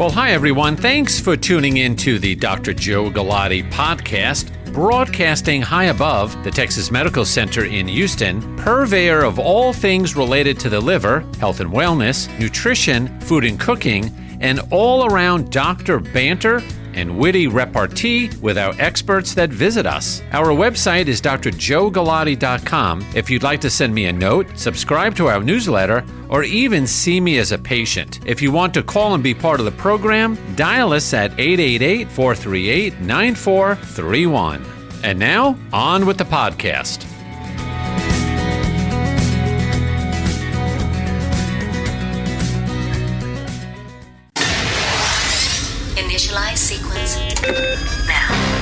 Well, hi, everyone. Thanks for tuning in to the Dr. Joe Galati podcast, broadcasting high above the Texas Medical Center in Houston, purveyor of all things related to the liver, health and wellness, nutrition, food and cooking, and all around doctor banter and witty repartee with our experts that visit us. Our website is drjoegalati.com. If you'd like to send me a note, subscribe to our newsletter, or even see me as a patient. If you want to call and be part of the program, dial us at 888 438 9431. And now, on with the podcast.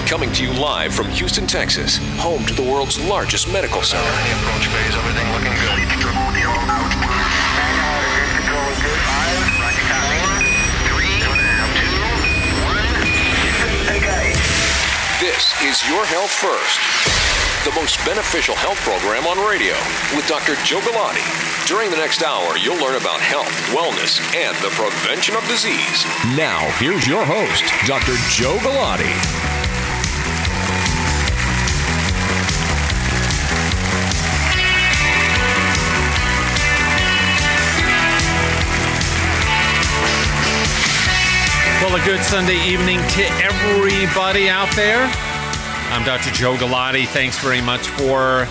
Coming to you live from Houston, Texas, home to the world's largest medical center. the approach phase, everything looking good. This is Your Health First, the most beneficial health program on radio with Dr. Joe Galati. During the next hour, you'll learn about health, wellness, and the prevention of disease. Now, here's your host, Dr. Joe Galati. Well, a good Sunday evening to everybody out there. I'm Dr. Joe Galati. Thanks very much for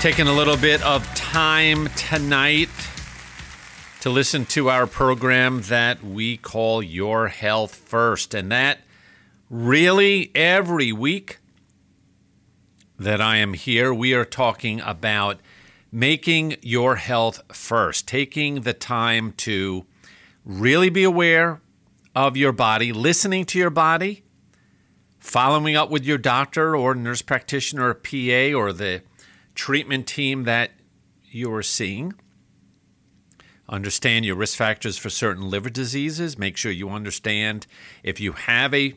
taking a little bit of time tonight to listen to our program that we call Your Health First. And that really every week that I am here, we are talking about making your health first, taking the time to really be aware of your body, listening to your body, following up with your doctor or nurse practitioner or PA or the treatment team that you are seeing. Understand your risk factors for certain liver diseases. Make sure you understand if you have a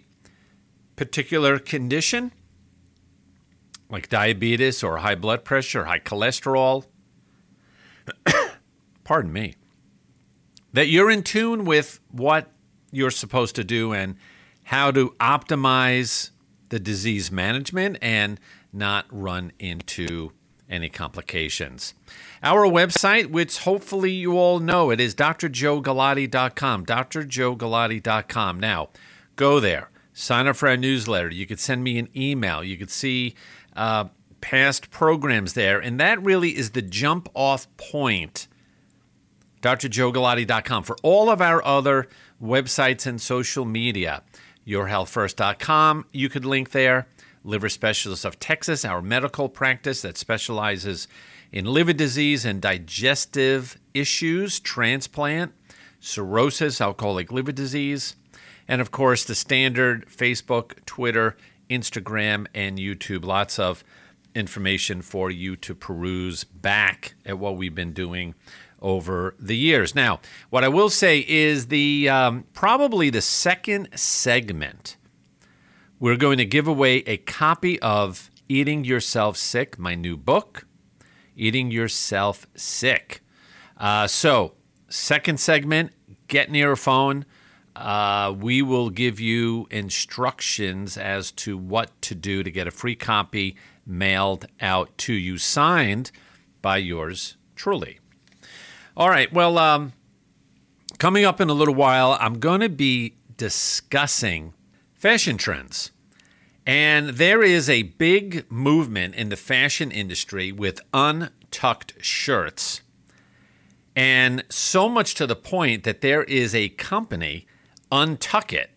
particular condition like diabetes or high blood pressure, high cholesterol. Pardon me. That you're in tune with what you're supposed to do and how to optimize the disease management and not run into any complications. Our website, which hopefully you all know, it is drjoegalati.com, drjoegalati.com. Now, go there, sign up for our newsletter. You could send me an email. You could see uh, past programs there, and that really is the jump off point drjoegalati.com for all of our other websites and social media. YourHealthFirst.com, you could link there. Liver Specialists of Texas, our medical practice that specializes in liver disease and digestive issues, transplant, cirrhosis, alcoholic liver disease, and of course the standard Facebook, Twitter, Instagram, and YouTube. Lots of information for you to peruse back at what we've been doing over the years. Now, what I will say is the um, probably the second segment, we're going to give away a copy of Eating Yourself Sick, my new book, Eating Yourself Sick. Uh, so, second segment, get near a phone. Uh, we will give you instructions as to what to do to get a free copy mailed out to you, signed by yours truly. All right. Well, um, coming up in a little while, I'm going to be discussing fashion trends. And there is a big movement in the fashion industry with untucked shirts. And so much to the point that there is a company, UnTuckit,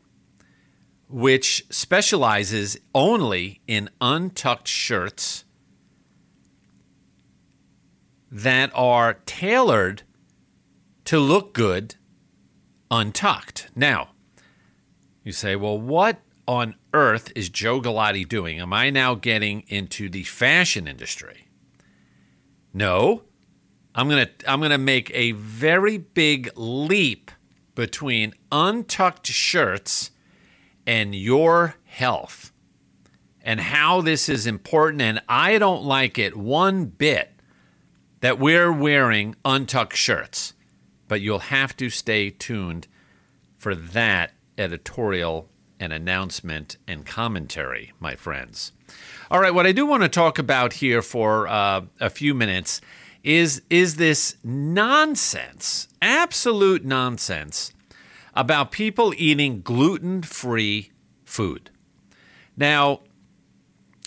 which specializes only in untucked shirts that are tailored to look good untucked. Now, you say, well, what on earth is Joe Galati doing? Am I now getting into the fashion industry? No. I'm going to I'm going to make a very big leap between untucked shirts and your health and how this is important and I don't like it one bit that we're wearing untucked shirts, but you'll have to stay tuned for that editorial and announcement and commentary, my friends. All right, what I do want to talk about here for uh, a few minutes is is this nonsense, absolute nonsense about people eating gluten-free food. Now,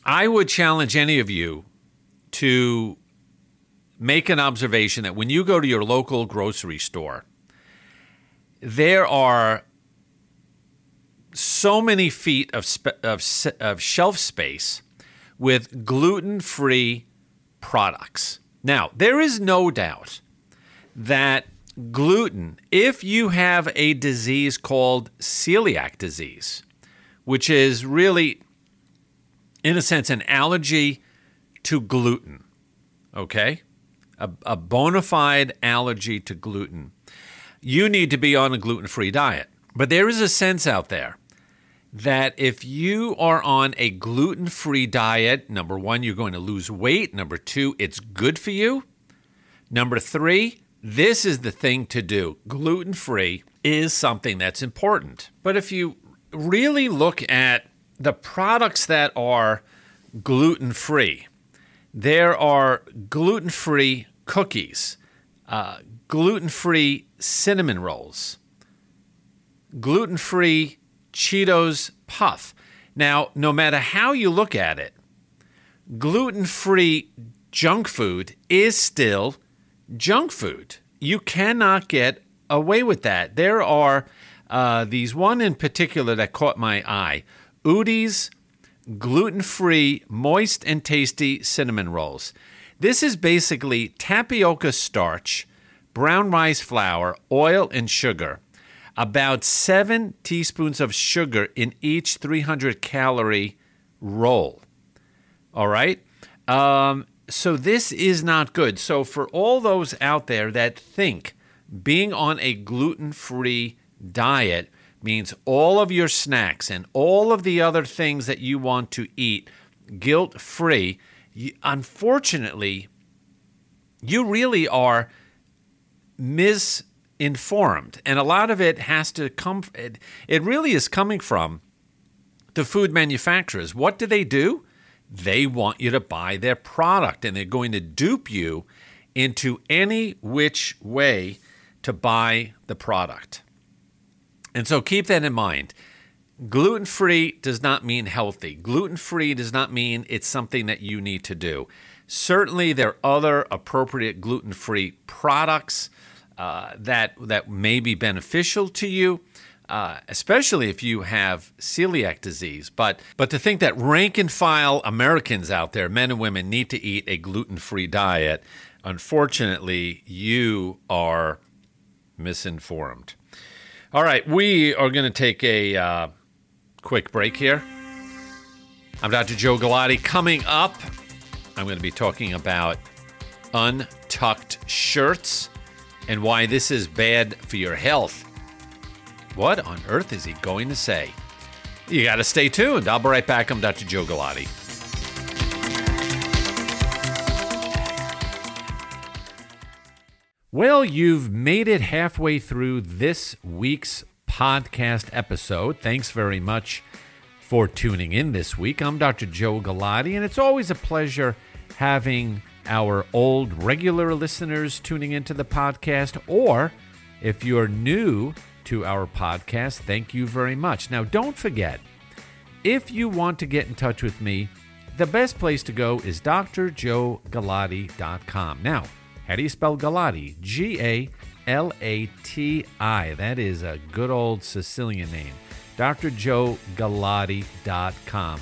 I would challenge any of you to make an observation that when you go to your local grocery store, there are so many feet of, spe- of, of shelf space with gluten free products. Now, there is no doubt that gluten, if you have a disease called celiac disease, which is really, in a sense, an allergy to gluten, okay? A, a bona fide allergy to gluten. You need to be on a gluten free diet. But there is a sense out there that if you are on a gluten free diet, number one, you're going to lose weight. Number two, it's good for you. Number three, this is the thing to do. Gluten free is something that's important. But if you really look at the products that are gluten free, there are gluten free cookies, uh, gluten free cinnamon rolls, gluten free Cheetos Puff. Now, no matter how you look at it, gluten free junk food is still junk food. You cannot get away with that. There are uh, these one in particular that caught my eye Udi's gluten free, moist, and tasty cinnamon rolls. This is basically tapioca starch, brown rice flour, oil, and sugar about seven teaspoons of sugar in each 300 calorie roll. All right? Um, so this is not good. So, for all those out there that think being on a gluten free diet means all of your snacks and all of the other things that you want to eat guilt unfortunately, you really are misinformed. And a lot of it has to come, it, it really is coming from the food manufacturers. What do they do? They want you to buy their product and they're going to dupe you into any which way to buy the product. And so keep that in mind. Gluten free does not mean healthy. Gluten free does not mean it's something that you need to do. Certainly, there are other appropriate gluten free products uh, that that may be beneficial to you. Uh, especially if you have celiac disease. But but to think that rank and file Americans out there, men and women, need to eat a gluten free diet, unfortunately, you are misinformed. All right, we are going to take a uh, quick break here. I'm Dr. Joe Galati. Coming up, I'm going to be talking about untucked shirts and why this is bad for your health. What on earth is he going to say? You got to stay tuned. I'll be right back. I'm Dr. Joe Galati. Well, you've made it halfway through this week's podcast episode. Thanks very much for tuning in this week. I'm Dr. Joe Galati, and it's always a pleasure having our old regular listeners tuning into the podcast, or if you're new to our podcast, thank you very much. Now, don't forget, if you want to get in touch with me, the best place to go is drjoegalati.com. Now, how do you spell Galati? G A L A T I. That is a good old Sicilian name. drjoegalati.com.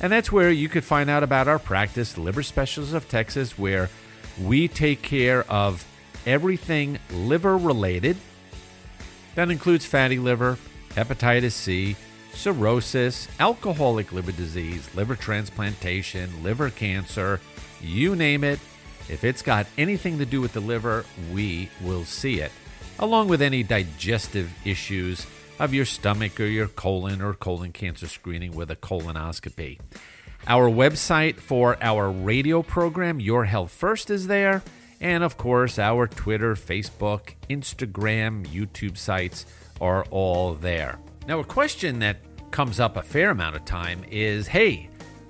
And that's where you could find out about our practice, Liver Specialists of Texas, where we take care of everything liver related. That includes fatty liver, hepatitis C, cirrhosis, alcoholic liver disease, liver transplantation, liver cancer, you name it. If it's got anything to do with the liver, we will see it, along with any digestive issues of your stomach or your colon or colon cancer screening with a colonoscopy. Our website for our radio program, Your Health First, is there. And of course, our Twitter, Facebook, Instagram, YouTube sites are all there. Now, a question that comes up a fair amount of time is hey,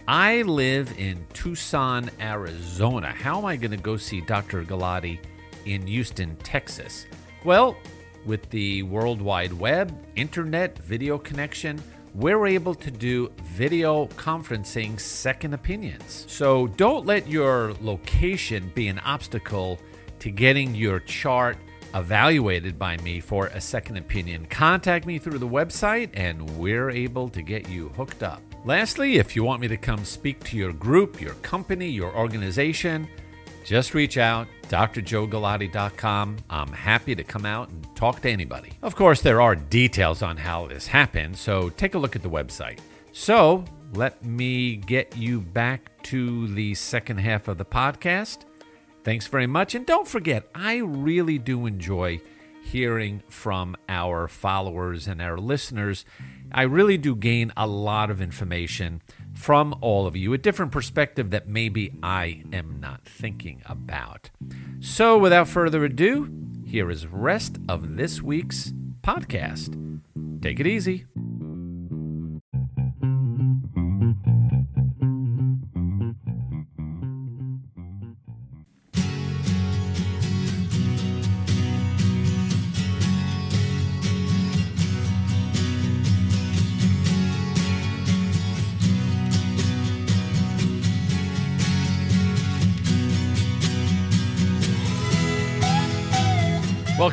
I live in Tucson, Arizona. How am I going to go see Dr. Galati in Houston, Texas? Well, with the World Wide Web, internet, video connection, we're able to do video conferencing second opinions. So don't let your location be an obstacle to getting your chart evaluated by me for a second opinion. Contact me through the website and we're able to get you hooked up. Lastly, if you want me to come speak to your group, your company, your organization, just reach out, drjoegalati.com. I'm happy to come out and talk to anybody. Of course, there are details on how this happened, so take a look at the website. So, let me get you back to the second half of the podcast. Thanks very much. And don't forget, I really do enjoy hearing from our followers and our listeners. I really do gain a lot of information from all of you, a different perspective that maybe I am not thinking about. So, without further ado, here is rest of this week's podcast. Take it easy.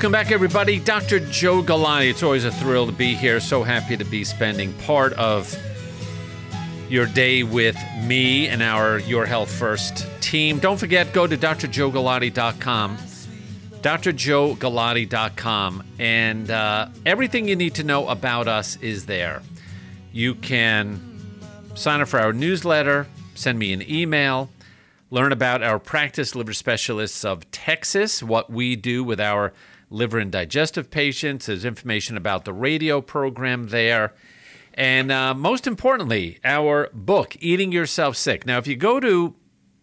Welcome back, everybody. Dr. Joe Galati. It's always a thrill to be here. So happy to be spending part of your day with me and our Your Health First team. Don't forget, go to drjoegalati.com, drjoegalati.com, and uh, everything you need to know about us is there. You can sign up for our newsletter, send me an email, learn about our practice liver specialists of Texas, what we do with our liver and digestive patients. There's information about the radio program there. And uh, most importantly, our book, Eating Yourself Sick. Now, if you go to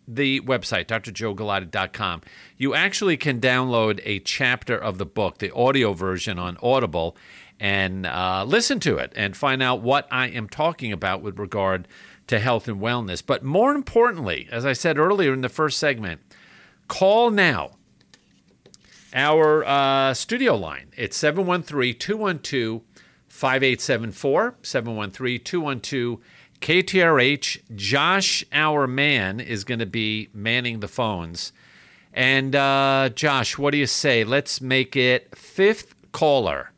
the website, drjoegalati.com, you actually can download a chapter of the book, the audio version on Audible, and uh, listen to it and find out what I am talking about with regard to health and wellness. But more importantly, as I said earlier in the first segment, call now our uh, studio line. It's 713 212 5874. 713 212 KTRH. Josh, our man, is going to be manning the phones. And uh, Josh, what do you say? Let's make it fifth caller.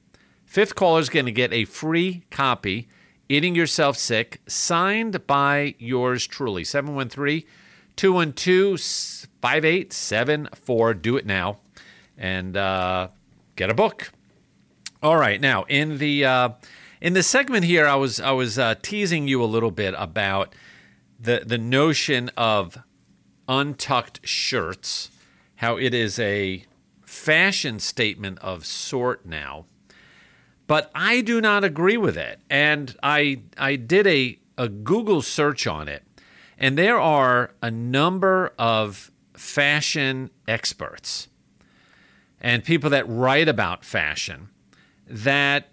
Fifth caller is going to get a free copy, Eating Yourself Sick, signed by yours truly. 713 212 5874. Do it now and uh, get a book. All right, now in the uh, in the segment here, I was I was uh, teasing you a little bit about the the notion of untucked shirts, how it is a fashion statement of sort now. But I do not agree with it, and I I did a a Google search on it, and there are a number of fashion experts and people that write about fashion that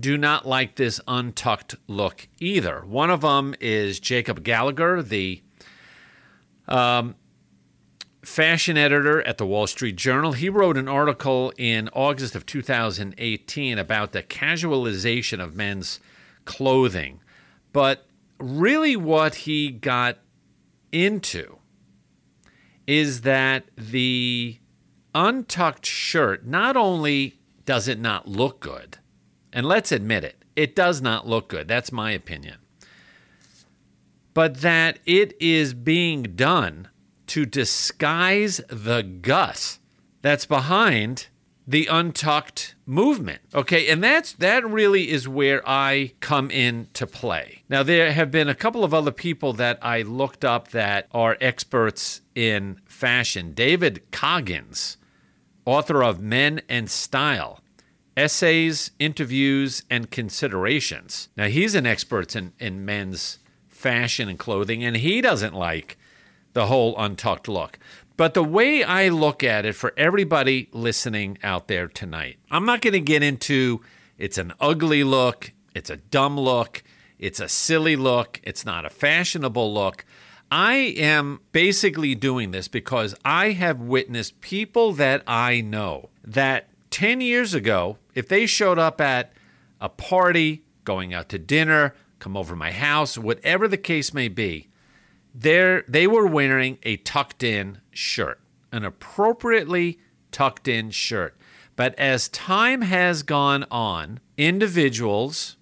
do not like this untucked look either. One of them is Jacob Gallagher, the um, fashion editor at the Wall Street Journal. He wrote an article in August of 2018 about the casualization of men's clothing. But really, what he got into is that the untucked shirt, not only does it not look good, and let's admit it, it does not look good. That's my opinion. But that it is being done to disguise the gut that's behind the untucked movement. Okay, and that's that really is where I come into play. Now there have been a couple of other people that I looked up that are experts in fashion. David Coggins author of Men and Style Essays, Interviews, and Considerations. Now, he's an expert in, in men's fashion and clothing, and he doesn't like the whole untucked look. But the way I look at it for everybody listening out there tonight, I'm not going to get into It's an ugly look. It's a dumb look. It's a silly look. It's not a fashionable look. I am basically doing this because I have witnessed people that I know that 10 years ago, if they showed up at a party, going out to dinner, come over my house, whatever the case may be, they were wearing a tucked in shirt, an appropriately tucked in shirt. But as time has gone on, individuals,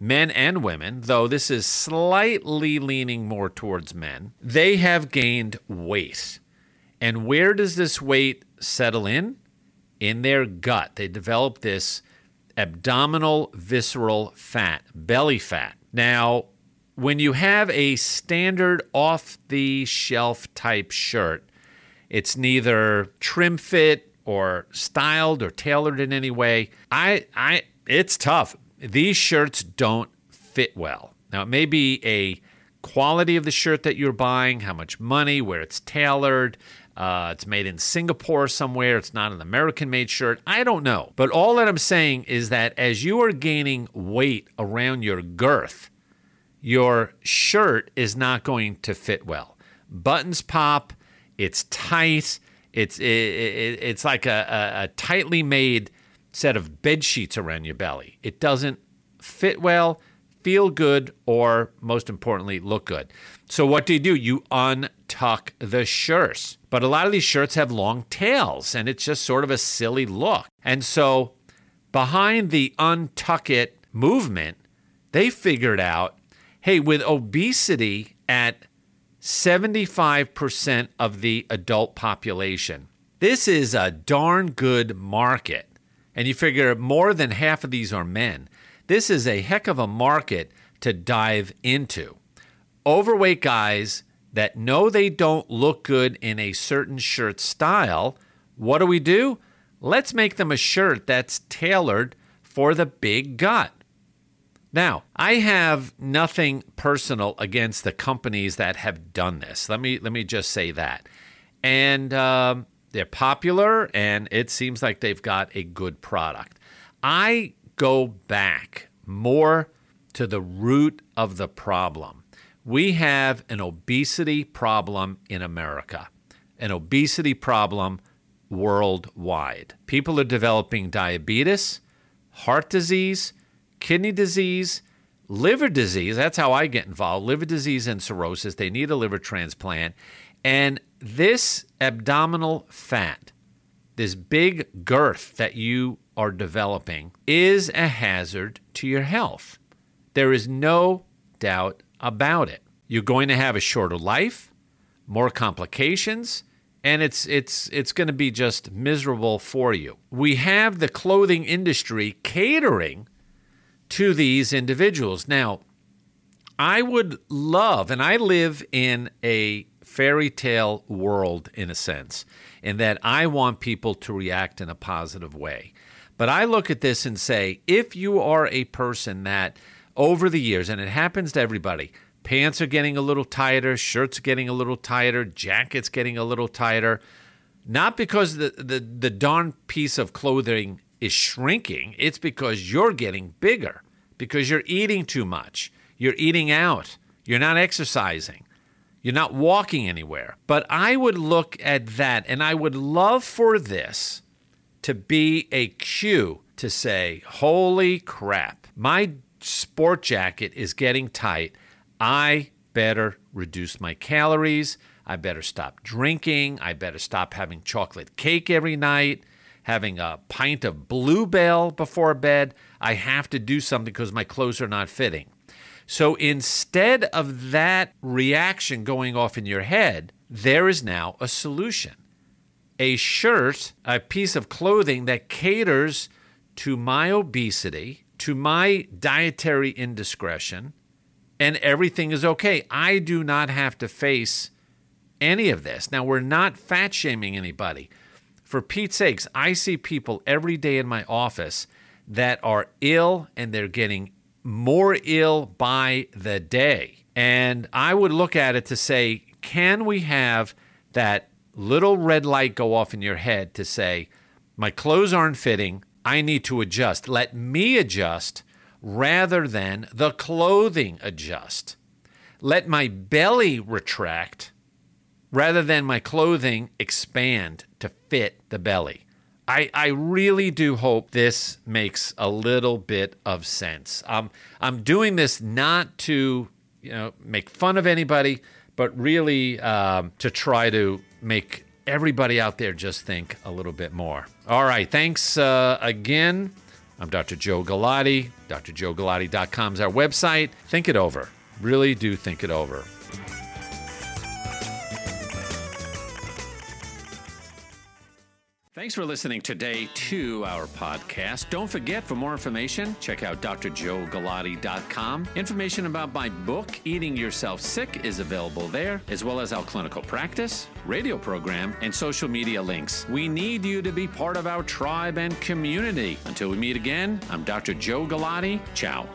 men and women, though this is slightly leaning more towards men, they have gained weight. And where does this weight settle in? In their gut. They develop this abdominal visceral fat, belly fat. Now, when you have a standard off the shelf type shirt, it's neither trim fit or styled or tailored in any way. I I it's tough. These shirts don't fit well. Now, it may be a quality of the shirt that you're buying, how much money, where it's tailored. Uh, it's made in Singapore somewhere. It's not an American made shirt. I don't know. But all that I'm saying is that as you are gaining weight around your girth, your shirt is not going to fit well. Buttons pop, it's tight, it's, it, it, it's like a, a, a tightly made set of bed sheets around your belly. It doesn't fit well, feel good, or most importantly, look good. So, what do you do? You untuck the shirts. But a lot of these shirts have long tails, and it's just sort of a silly look. And so, behind the untuck it movement, they figured out hey, with obesity at 75% of the adult population, this is a darn good market. And you figure more than half of these are men. This is a heck of a market to dive into. Overweight guys that know they don't look good in a certain shirt style, what do we do? Let's make them a shirt that's tailored for the big gut. Now, I have nothing personal against the companies that have done this. Let me let me just say that, and um, they're popular, and it seems like they've got a good product. I go back more to the root of the problem. We have an obesity problem in America, an obesity problem worldwide. People are developing diabetes, heart disease kidney disease, liver disease. That's how I get involved. Liver disease and cirrhosis. They need a liver transplant. And this abdominal fat, this big girth that you are developing, is a hazard to your health. There is no doubt about it. You're going to have a shorter life, more complications, and it's it's it's going to be just miserable for you. We have the clothing industry catering to these individuals. Now, I would love, and I live in a fairy tale world in a sense, in that I want people to react in a positive way. But I look at this and say, if you are a person that over the years, and it happens to everybody, pants are getting a little tighter, shirts are getting a little tighter, jackets getting a little tighter, not because the, the, the darn piece of clothing is shrinking, it's because you're getting bigger, because you're eating too much, you're eating out, you're not exercising, you're not walking anywhere. But I would look at that and I would love for this to be a cue to say, holy crap, my sport jacket is getting tight. I better reduce my calories. I better stop drinking. I better stop having chocolate cake every night having a pint of Blue Bell before bed. I have to do something because my clothes are not fitting. So instead of that reaction going off in your head, there is now a solution. A shirt, a piece of clothing that caters to my obesity, to my dietary indiscretion, and everything is okay. I do not have to face any of this. Now, we're not fat shaming anybody. For Pete's sakes, I see people every day in my office that are ill and they're getting more ill by the day. And I would look at it to say, can we have that little red light go off in your head to say, my clothes aren't fitting, I need to adjust. Let me adjust rather than the clothing adjust. Let my belly retract rather than my clothing expand to fit the belly. I, I really do hope this makes a little bit of sense. Um, I'm doing this not to you know make fun of anybody, but really um, to try to make everybody out there just think a little bit more. All right, thanks uh, again. I'm Dr. Joe Galati. DrJoeGalati.com is our website. Think it over. Really do think it over. Thanks for listening today to our podcast. Don't forget, for more information, check out drjoegalati.com. Information about my book, Eating Yourself Sick, is available there, as well as our clinical practice, radio program, and social media links. We need you to be part of our tribe and community. Until we meet again, I'm Dr. Joe Galati. Ciao.